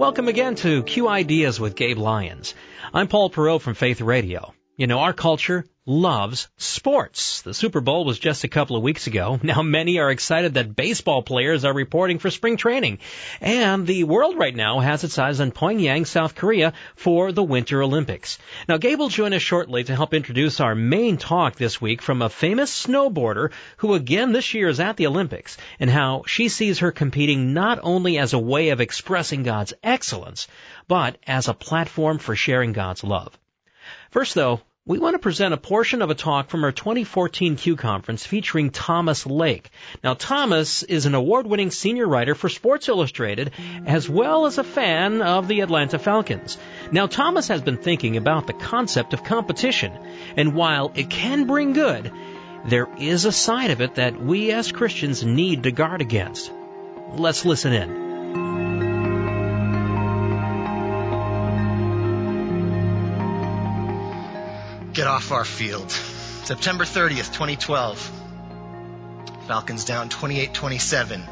Welcome again to Q Ideas with Gabe Lyons. I'm Paul Perot from Faith Radio. You know, our culture loves sports. The Super Bowl was just a couple of weeks ago. Now many are excited that baseball players are reporting for spring training. And the world right now has its eyes on PyeongChang, South Korea for the Winter Olympics. Now Gabe will join us shortly to help introduce our main talk this week from a famous snowboarder who again this year is at the Olympics and how she sees her competing not only as a way of expressing God's excellence, but as a platform for sharing God's love. First though, we want to present a portion of a talk from our 2014 Q conference featuring Thomas Lake. Now, Thomas is an award-winning senior writer for Sports Illustrated, as well as a fan of the Atlanta Falcons. Now, Thomas has been thinking about the concept of competition, and while it can bring good, there is a side of it that we as Christians need to guard against. Let's listen in. Get off our field. September 30th, 2012. Falcons down 28-27.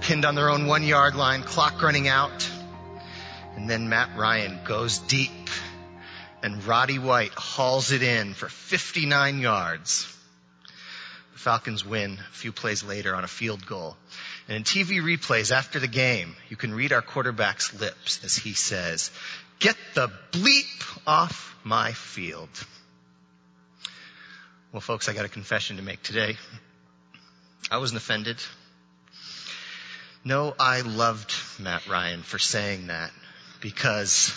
Pinned on their own one yard line, clock running out. And then Matt Ryan goes deep and Roddy White hauls it in for 59 yards. The Falcons win a few plays later on a field goal. And in TV replays after the game, you can read our quarterback's lips as he says, get the bleep off my field. Well, folks, I got a confession to make today. I wasn't offended. No, I loved Matt Ryan for saying that because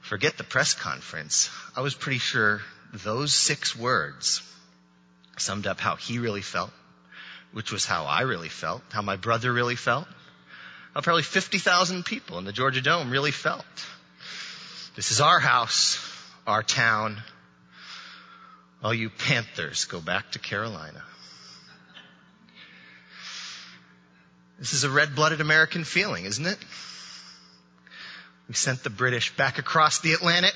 forget the press conference. I was pretty sure those six words summed up how he really felt, which was how I really felt, how my brother really felt, how probably 50,000 people in the Georgia Dome really felt. This is our house, our town. All you Panthers go back to Carolina. This is a red-blooded American feeling, isn't it? We sent the British back across the Atlantic.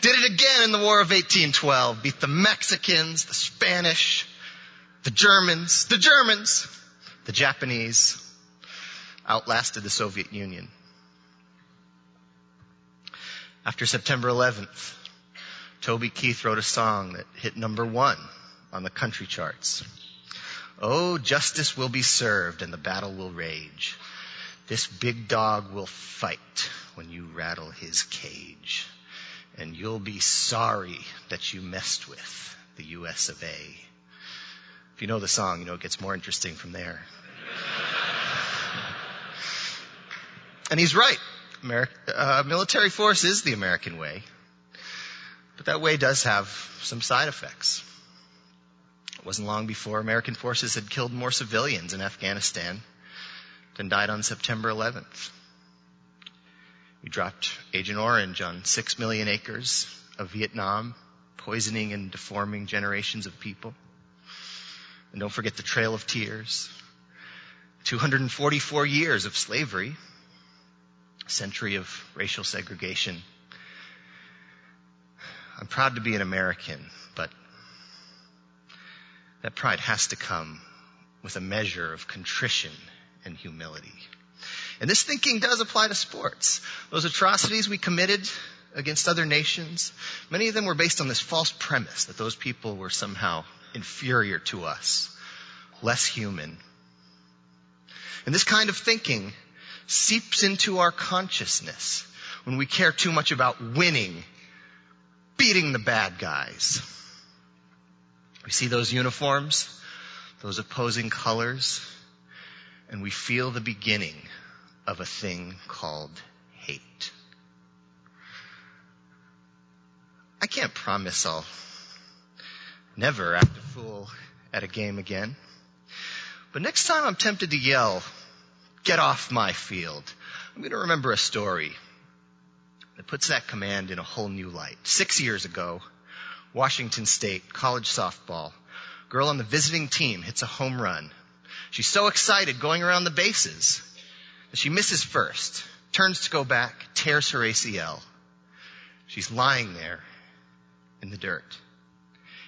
Did it again in the War of 1812. Beat the Mexicans, the Spanish, the Germans, the Germans, the Japanese outlasted the Soviet Union. After September 11th, Toby Keith wrote a song that hit number one on the country charts. Oh, justice will be served and the battle will rage. This big dog will fight when you rattle his cage. And you'll be sorry that you messed with the US of A. If you know the song, you know it gets more interesting from there. and he's right. Ameri- uh, military force is the American way. But that way does have some side effects. It wasn't long before American forces had killed more civilians in Afghanistan than died on September 11th. We dropped Agent Orange on six million acres of Vietnam, poisoning and deforming generations of people. And don't forget the Trail of Tears. 244 years of slavery. A century of racial segregation. I'm proud to be an American, but that pride has to come with a measure of contrition and humility. And this thinking does apply to sports. Those atrocities we committed against other nations, many of them were based on this false premise that those people were somehow inferior to us, less human. And this kind of thinking seeps into our consciousness when we care too much about winning, beating the bad guys. We see those uniforms, those opposing colors, and we feel the beginning of a thing called hate. I can't promise I'll never act a fool at a game again. But next time I'm tempted to yell, get off my field, I'm going to remember a story that puts that command in a whole new light. Six years ago, Washington State college softball, girl on the visiting team hits a home run. She's so excited going around the bases she misses first, turns to go back, tears her ACL. She's lying there in the dirt.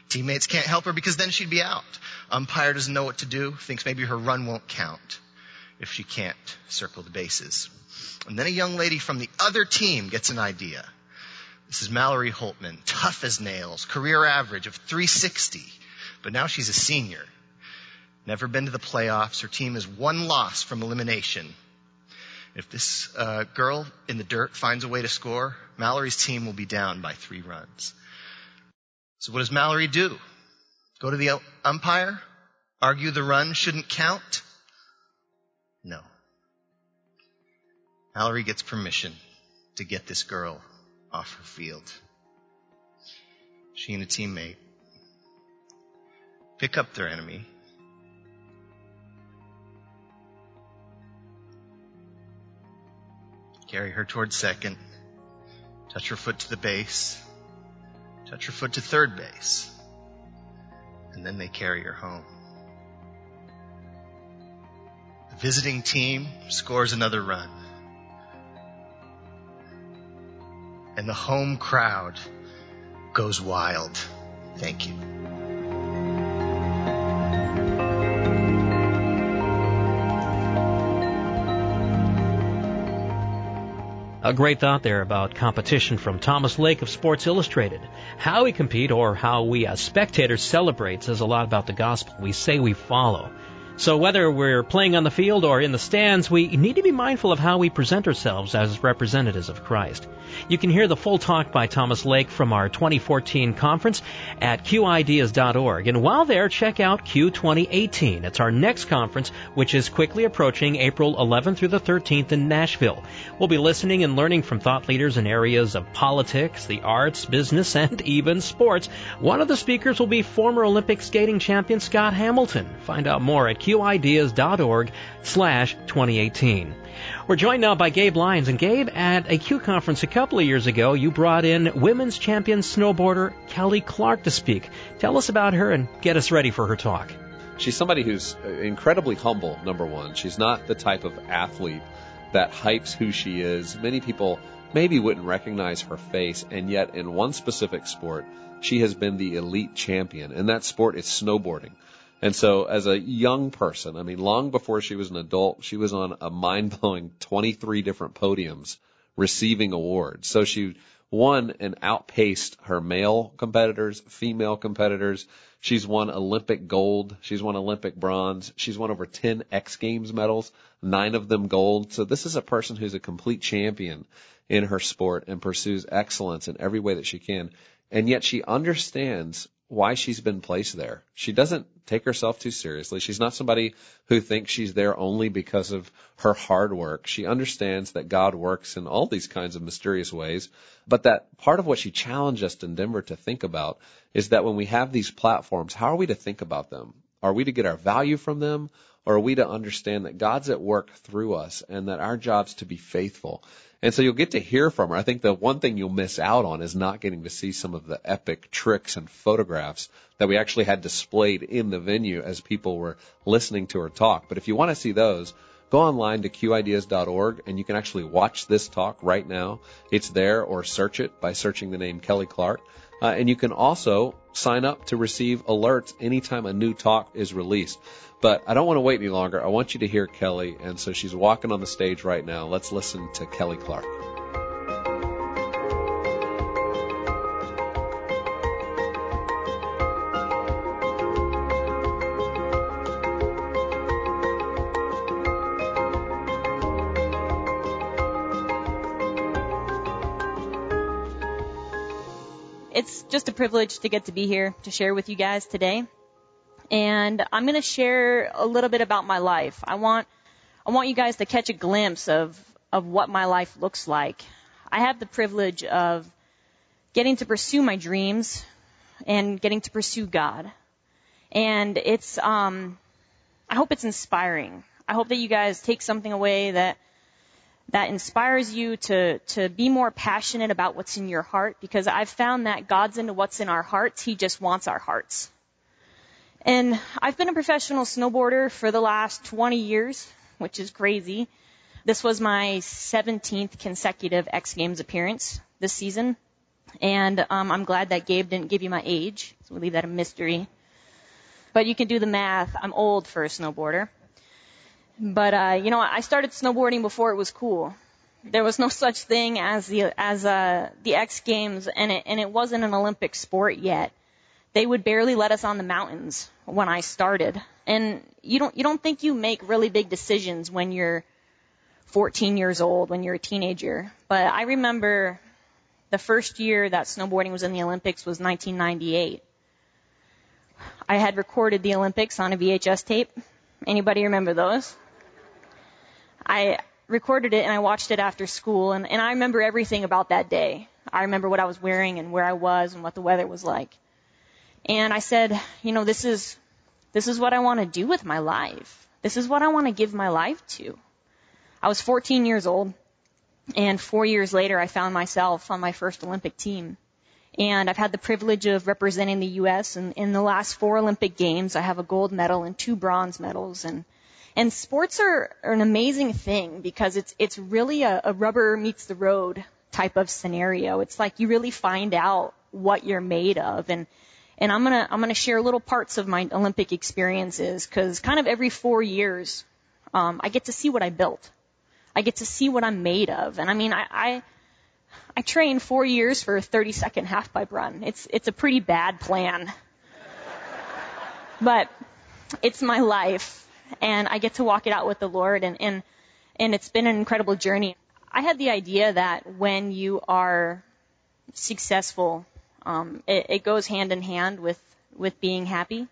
Teammates can't help her because then she'd be out. Umpire doesn't know what to do, thinks maybe her run won't count if she can't circle the bases. And then a young lady from the other team gets an idea. This is Mallory Holtman, tough as nails, career average of 360, but now she's a senior. Never been to the playoffs. Her team is one loss from elimination. If this uh, girl in the dirt finds a way to score, Mallory's team will be down by three runs. So what does Mallory do? Go to the umpire? Argue the run shouldn't count? No. Mallory gets permission to get this girl off her field. She and a teammate pick up their enemy. Carry her towards second. Touch her foot to the base. Touch her foot to third base. And then they carry her home. The visiting team scores another run. And the home crowd goes wild. Thank you. A great thought there about competition from Thomas Lake of Sports Illustrated. How we compete or how we as spectators celebrate says a lot about the gospel we say we follow. So whether we're playing on the field or in the stands, we need to be mindful of how we present ourselves as representatives of Christ. You can hear the full talk by Thomas Lake from our 2014 conference at qideas.org. And while there, check out Q 2018. It's our next conference, which is quickly approaching April 11th through the 13th in Nashville. We'll be listening and learning from thought leaders in areas of politics, the arts, business, and even sports. One of the speakers will be former Olympic skating champion Scott Hamilton. Find out more at qideas.org slash 2018. We're joined now by Gabe Lyons. And Gabe, at a Q conference a couple of years ago, you brought in women's champion snowboarder Kelly Clark to speak. Tell us about her and get us ready for her talk. She's somebody who's incredibly humble, number one. She's not the type of athlete that hypes who she is. Many people maybe wouldn't recognize her face, and yet in one specific sport, she has been the elite champion, and that sport is snowboarding. And so as a young person, I mean, long before she was an adult, she was on a mind blowing 23 different podiums receiving awards. So she won and outpaced her male competitors, female competitors. She's won Olympic gold. She's won Olympic bronze. She's won over 10 X Games medals, nine of them gold. So this is a person who's a complete champion in her sport and pursues excellence in every way that she can. And yet she understands why she's been placed there. She doesn't take herself too seriously. She's not somebody who thinks she's there only because of her hard work. She understands that God works in all these kinds of mysterious ways. But that part of what she challenged us in Denver to think about is that when we have these platforms, how are we to think about them? Are we to get our value from them? Or are we to understand that God's at work through us and that our job's to be faithful? And so you'll get to hear from her. I think the one thing you'll miss out on is not getting to see some of the epic tricks and photographs that we actually had displayed in the venue as people were listening to her talk. But if you want to see those, go online to qideas.org and you can actually watch this talk right now. It's there or search it by searching the name Kelly Clark. Uh, and you can also sign up to receive alerts anytime a new talk is released. But I don't want to wait any longer. I want you to hear Kelly. And so she's walking on the stage right now. Let's listen to Kelly Clark. Just a privilege to get to be here to share with you guys today and I'm going to share a little bit about my life. I want I want you guys to catch a glimpse of, of what my life looks like. I have the privilege of getting to pursue my dreams and getting to pursue God. And it's, um, I hope it's inspiring. I hope that you guys take something away that, that inspires you to, to be more passionate about what's in your heart because I've found that God's into what's in our hearts. He just wants our hearts. And I've been a professional snowboarder for the last 20 years, which is crazy. This was my 17th consecutive X Games appearance this season. And um, I'm glad that Gabe didn't give you my age, so we'll leave that a mystery. But you can do the math. I'm old for a snowboarder. But uh, you know, I started snowboarding before it was cool. There was no such thing as the as uh, the X Games, and it and it wasn't an Olympic sport yet. They would barely let us on the mountains when I started, and you don't you don't think you make really big decisions when you're 14 years old, when you're a teenager. But I remember the first year that snowboarding was in the Olympics was 1998. I had recorded the Olympics on a VHS tape. Anybody remember those? I recorded it and I watched it after school and, and I remember everything about that day. I remember what I was wearing and where I was and what the weather was like. And I said, you know, this is, this is what I want to do with my life. This is what I want to give my life to. I was 14 years old and four years later I found myself on my first Olympic team. And I've had the privilege of representing the U.S. And in the last four Olympic Games, I have a gold medal and two bronze medals. And and sports are, are an amazing thing because it's it's really a, a rubber meets the road type of scenario. It's like you really find out what you're made of. And and I'm gonna I'm gonna share little parts of my Olympic experiences because kind of every four years, um, I get to see what I built. I get to see what I'm made of. And I mean, I, I I trained four years for a 30 second half pipe run. It's, it's a pretty bad plan. but it's my life and I get to walk it out with the Lord and, and, and it's been an incredible journey. I had the idea that when you are successful, um, it, it goes hand in hand with, with being happy.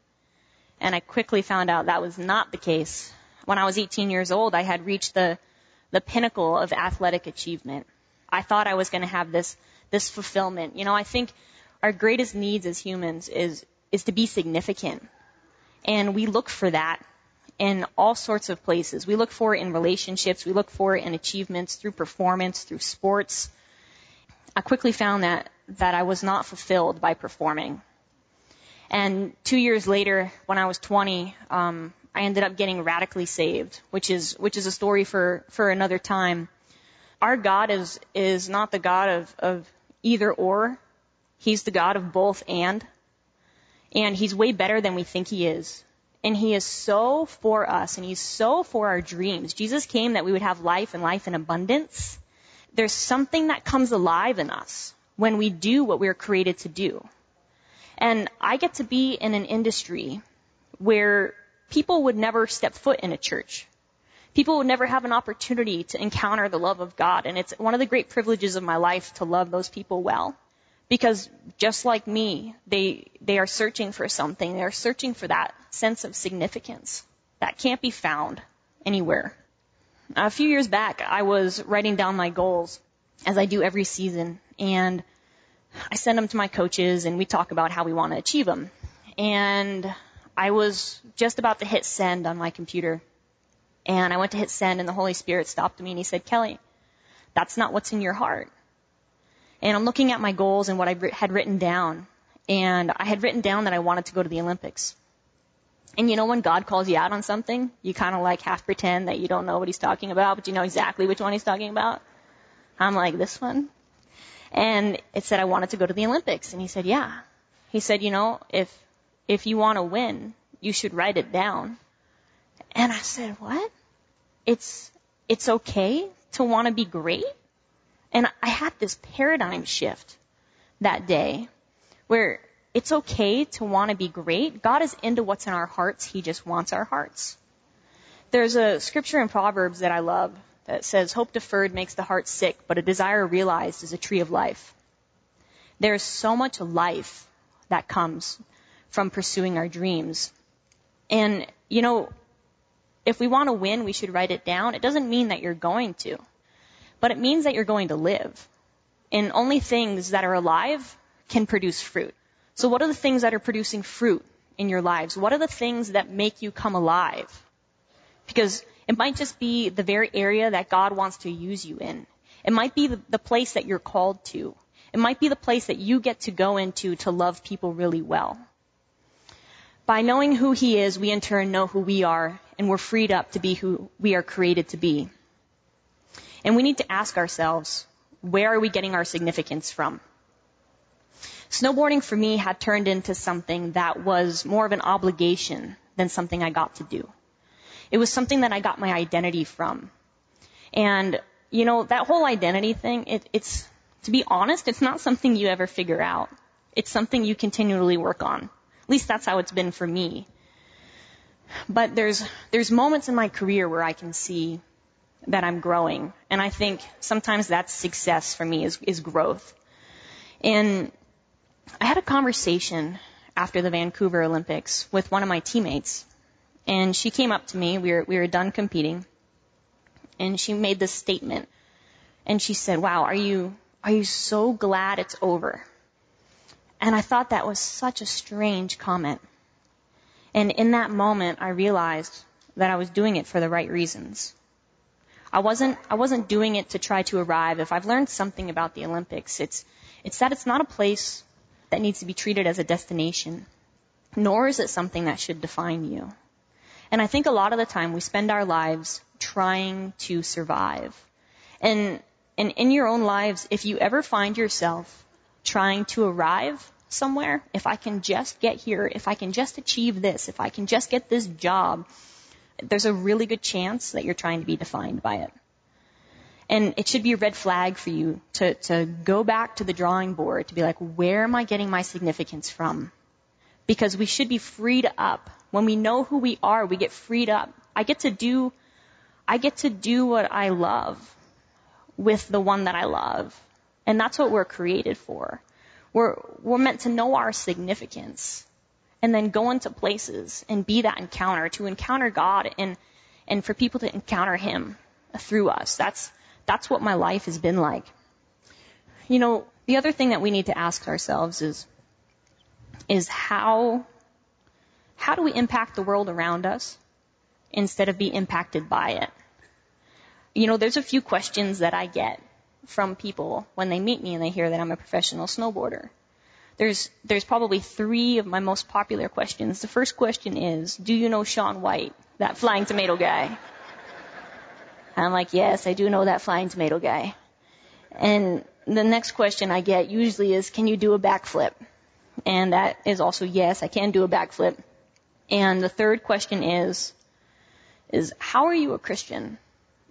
And I quickly found out that was not the case. When I was 18 years old, I had reached the, the pinnacle of athletic achievement. I thought I was going to have this this fulfillment. You know, I think our greatest needs as humans is is to be significant. And we look for that in all sorts of places. We look for it in relationships, we look for it in achievements through performance, through sports. I quickly found that that I was not fulfilled by performing. And two years later, when I was 20, um, I ended up getting radically saved, which is which is a story for for another time our God is, is not the God of, of either or. He's the God of both and. And he's way better than we think he is. And he is so for us and he's so for our dreams. Jesus came that we would have life and life in abundance. There's something that comes alive in us when we do what we're created to do. And I get to be in an industry where people would never step foot in a church people would never have an opportunity to encounter the love of God. And it's one of the great privileges of my life to love those people well. Because just like me, they, they are searching for something. They are searching for that sense of significance that can't be found anywhere. A few years back, I was writing down my goals as I do every season and I send them to my coaches and we talk about how we want to achieve them. And I was just about to hit send on my computer and I went to hit send and the Holy Spirit stopped me and he said, Kelly, that's not what's in your heart. And I'm looking at my goals and what I had written down. And I had written down that I wanted to go to the Olympics. And you know when God calls you out on something, you kind of like half pretend that you don't know what he's talking about, but you know exactly which one he's talking about. I'm like, this one? And it said I wanted to go to the Olympics. And he said, yeah. He said, you know, if, if you want to win, you should write it down. And I said, what? it's, it's okay to want to be great. And I had this paradigm shift that day where it's okay to want to be great. God is into what's in our hearts. He just wants our hearts. There's a scripture in Proverbs that I love that says, hope deferred makes the heart sick, but a desire realized is a tree of life. There's so much life that comes from pursuing our dreams. And, you know, if we want to win, we should write it down. It doesn't mean that you're going to, but it means that you're going to live. And only things that are alive can produce fruit. So what are the things that are producing fruit in your lives? What are the things that make you come alive? Because it might just be the very area that God wants to use you in. It might be the, place that you're called to. It might be the place that you get to go into to love people really well. By knowing who He is, we in turn know who we are, and we're freed up to be who we are created to be. And we need to ask ourselves, where are we getting our significance from? Snowboarding for me had turned into something that was more of an obligation than something I got to do. It was something that I got my identity from. And, you know, that whole identity thing, it, it's, to be honest, it's not something you ever figure out. It's something you continually work on. At least that's how it's been for me. But there's, there's moments in my career where I can see that I'm growing. And I think sometimes that's success for me is, is growth. And I had a conversation after the Vancouver Olympics with one of my teammates. And she came up to me. We were, we were done competing. And she made this statement. And she said, wow, are you, are you so glad it's over? And I thought that was such a strange comment. And in that moment, I realized that I was doing it for the right reasons. I wasn't, I wasn't doing it to try to arrive. If I've learned something about the Olympics, it's, it's that it's not a place that needs to be treated as a destination, nor is it something that should define you. And I think a lot of the time we spend our lives trying to survive. And, and in your own lives, if you ever find yourself trying to arrive somewhere, if I can just get here, if I can just achieve this, if I can just get this job, there's a really good chance that you're trying to be defined by it. And it should be a red flag for you to, to go back to the drawing board to be like, where am I getting my significance from? Because we should be freed up. When we know who we are, we get freed up. I get to do, I get to do what I love with the one that I love. And that's what we're created for. We're, we're meant to know our significance and then go into places and be that encounter, to encounter God and, and for people to encounter Him through us. That's, that's what my life has been like. You know, the other thing that we need to ask ourselves is, is how, how do we impact the world around us instead of be impacted by it? You know, there's a few questions that I get from people when they meet me and they hear that I'm a professional snowboarder. There's, there's probably three of my most popular questions. The first question is, do you know Shaun White, that flying tomato guy? And I'm like, yes, I do know that flying tomato guy. And the next question I get usually is, can you do a backflip? And that is also, yes, I can do a backflip. And the third question is, is how are you a Christian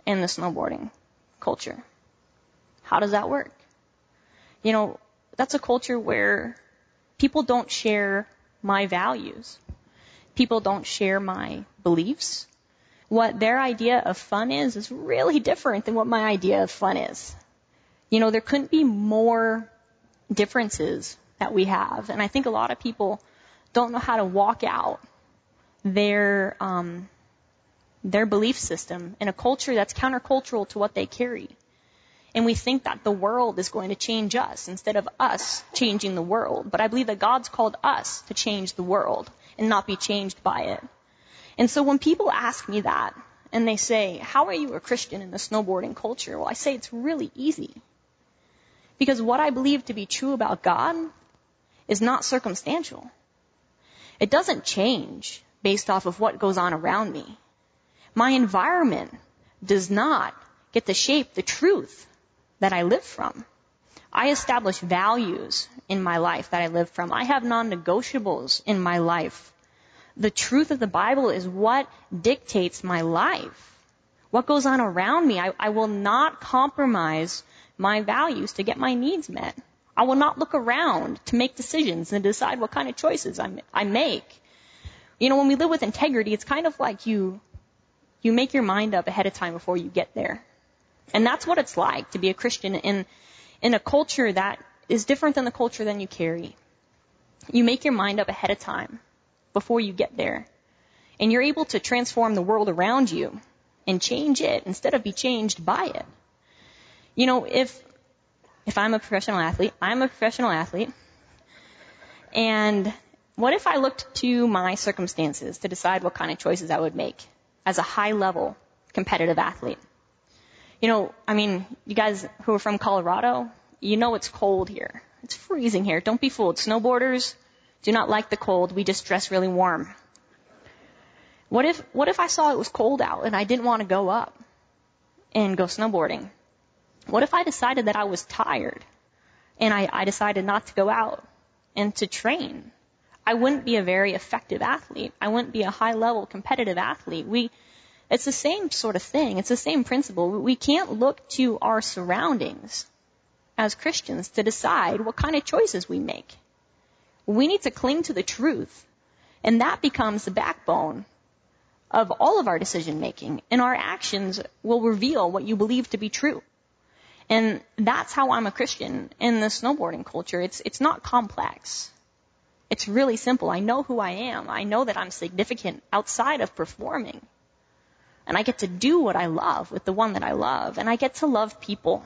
in the snowboarding culture? How does that work? You know, that's a culture where people don't share my values. People don't share my beliefs. What their idea of fun is is really different than what my idea of fun is. You know, there couldn't be more differences that we have. And I think a lot of people don't know how to walk out their, um, their belief system in a culture that's countercultural to what they carry. And we think that the world is going to change us instead of us changing the world. But I believe that God's called us to change the world and not be changed by it. And so when people ask me that and they say, how are you a Christian in the snowboarding culture? Well, I say it's really easy. Because what I believe to be true about God is not circumstantial. It doesn't change based off of what goes on around me. My environment does not get to shape the truth that I live from. I establish values in my life that I live from. I have non-negotiables in my life. The truth of the Bible is what dictates my life. What goes on around me. I, I will not compromise my values to get my needs met. I will not look around to make decisions and decide what kind of choices I, I make. You know, when we live with integrity, it's kind of like you, you make your mind up ahead of time before you get there. And that's what it's like to be a Christian in, in a culture that is different than the culture that you carry. You make your mind up ahead of time before you get there. And you're able to transform the world around you and change it instead of be changed by it. You know, if, if I'm a professional athlete, I'm a professional athlete, and what if I looked to my circumstances to decide what kind of choices I would make as a high level competitive athlete? You know, I mean, you guys who are from Colorado, you know it's cold here. It's freezing here. Don't be fooled. Snowboarders do not like the cold. We just dress really warm. What if, what if I saw it was cold out and I didn't want to go up and go snowboarding? What if I decided that I was tired and I, I decided not to go out and to train? I wouldn't be a very effective athlete. I wouldn't be a high level competitive athlete. We, it's the same sort of thing. It's the same principle. We can't look to our surroundings as Christians to decide what kind of choices we make. We need to cling to the truth. And that becomes the backbone of all of our decision making. And our actions will reveal what you believe to be true. And that's how I'm a Christian in the snowboarding culture. It's, it's not complex. It's really simple. I know who I am. I know that I'm significant outside of performing. And I get to do what I love with the one that I love. And I get to love people.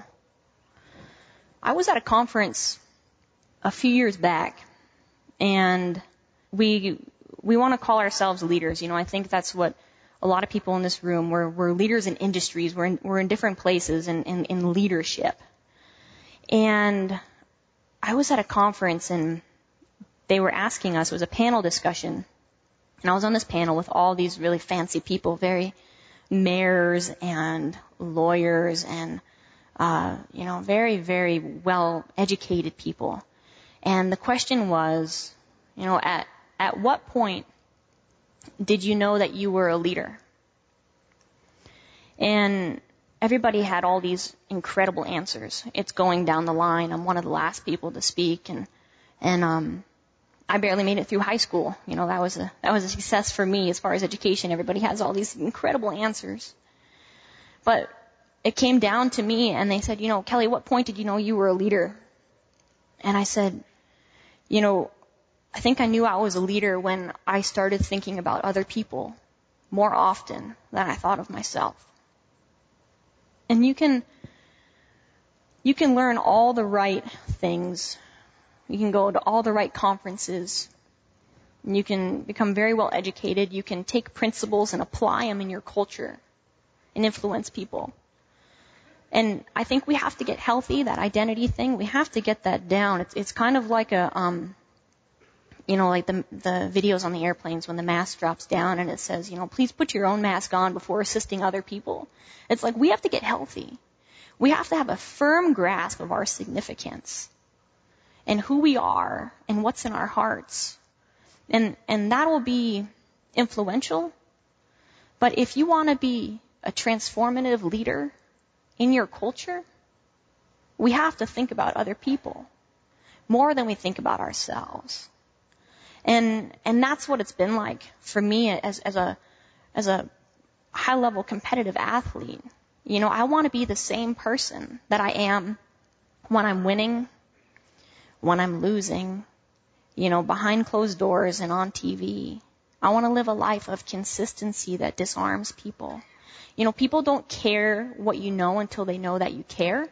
I was at a conference a few years back and we, we want to call ourselves leaders. You know, I think that's what a lot of people in this room, we're, we're leaders in industries, we're in, we're in different places in, in, in leadership. And I was at a conference and they were asking us, it was a panel discussion, and I was on this panel with all these really fancy people, very mayors and lawyers and, uh, you know, very, very well educated people. And the question was, you know, at, at what point did you know that you were a leader? And everybody had all these incredible answers. It's going down the line. I'm one of the last people to speak and, and, um, I barely made it through high school. You know, that was a, that was a success for me as far as education. Everybody has all these incredible answers. But it came down to me and they said, you know, Kelly, what point did you know you were a leader? And I said, you know, I think I knew I was a leader when I started thinking about other people more often than I thought of myself. And you can, you can learn all the right things. You can go to all the right conferences. You can become very well educated. You can take principles and apply them in your culture and influence people. And I think we have to get healthy, that identity thing. We have to get that down. It's, it's kind of like a, um, you know, like the, the videos on the airplanes when the mask drops down and it says, you know, please put your own mask on before assisting other people. It's like we have to get healthy. We have to have a firm grasp of our significance and who we are and what's in our hearts. And, and that will be influential. But if you want to be a transformative leader in your culture, we have to think about other people more than we think about ourselves. And, and that's what it's been like for me as, as a, as a high level competitive athlete. You know, I want to be the same person that I am when I'm winning, when I'm losing, you know, behind closed doors and on TV. I want to live a life of consistency that disarms people. You know, people don't care what you know until they know that you care.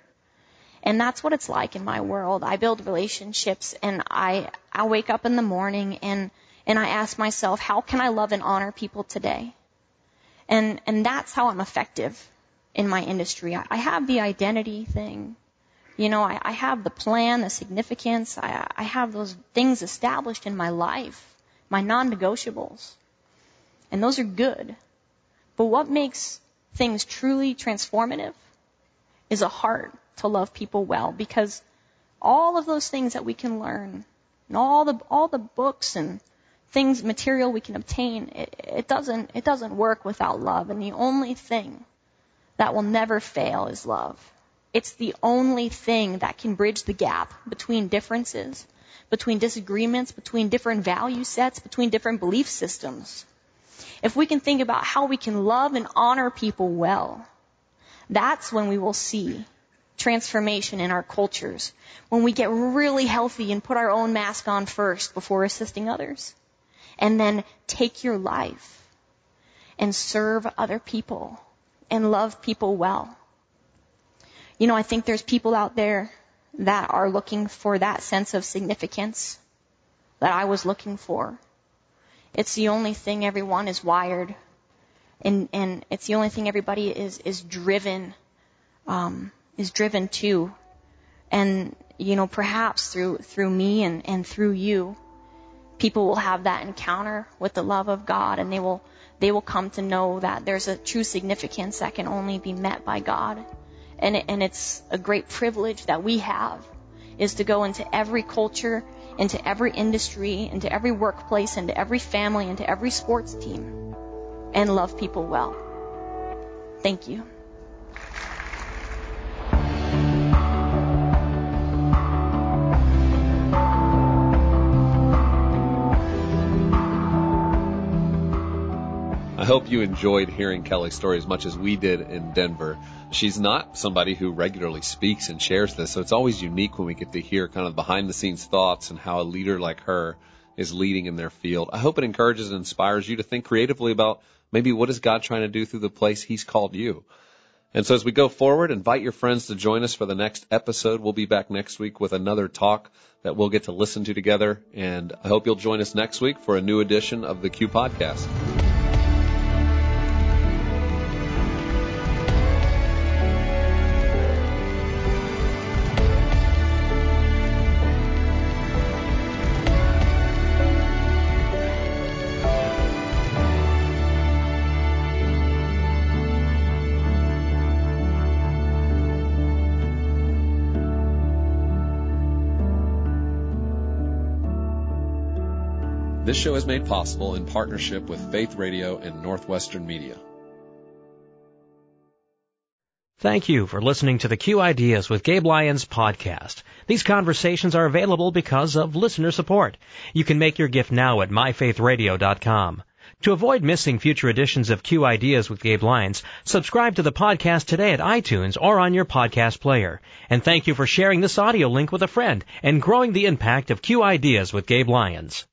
And that's what it's like in my world. I build relationships and I, I wake up in the morning and, and I ask myself, how can I love and honor people today? And, and that's how I'm effective in my industry. I, I have the identity thing. You know, I, I have the plan, the significance. I, I have those things established in my life, my non-negotiables. And those are good. But what makes things truly transformative is a heart to love people well because all of those things that we can learn and all the all the books and things material we can obtain it, it doesn't it doesn't work without love and the only thing that will never fail is love it's the only thing that can bridge the gap between differences between disagreements between different value sets between different belief systems if we can think about how we can love and honor people well that's when we will see transformation in our cultures when we get really healthy and put our own mask on first before assisting others. And then take your life and serve other people and love people well. You know, I think there's people out there that are looking for that sense of significance that I was looking for. It's the only thing everyone is wired, and and it's the only thing everybody is is driven, um, is driven to, and you know perhaps through through me and and through you, people will have that encounter with the love of God, and they will they will come to know that there's a true significance that can only be met by God, and and it's a great privilege that we have, is to go into every culture into every industry, into every workplace, into every family, into every sports team, and love people well. Thank you. Hope you enjoyed hearing Kelly's story as much as we did in Denver. She's not somebody who regularly speaks and shares this, so it's always unique when we get to hear kind of behind the scenes thoughts and how a leader like her is leading in their field. I hope it encourages and inspires you to think creatively about maybe what is God trying to do through the place He's called you. And so as we go forward, invite your friends to join us for the next episode. We'll be back next week with another talk that we'll get to listen to together. And I hope you'll join us next week for a new edition of the Q Podcast. Show is made possible in partnership with Faith Radio and Northwestern Media. Thank you for listening to the Q Ideas with Gabe Lyons podcast. These conversations are available because of listener support. You can make your gift now at myfaithradio.com. To avoid missing future editions of Q Ideas with Gabe Lyons, subscribe to the podcast today at iTunes or on your podcast player. And thank you for sharing this audio link with a friend and growing the impact of Q Ideas with Gabe Lyons.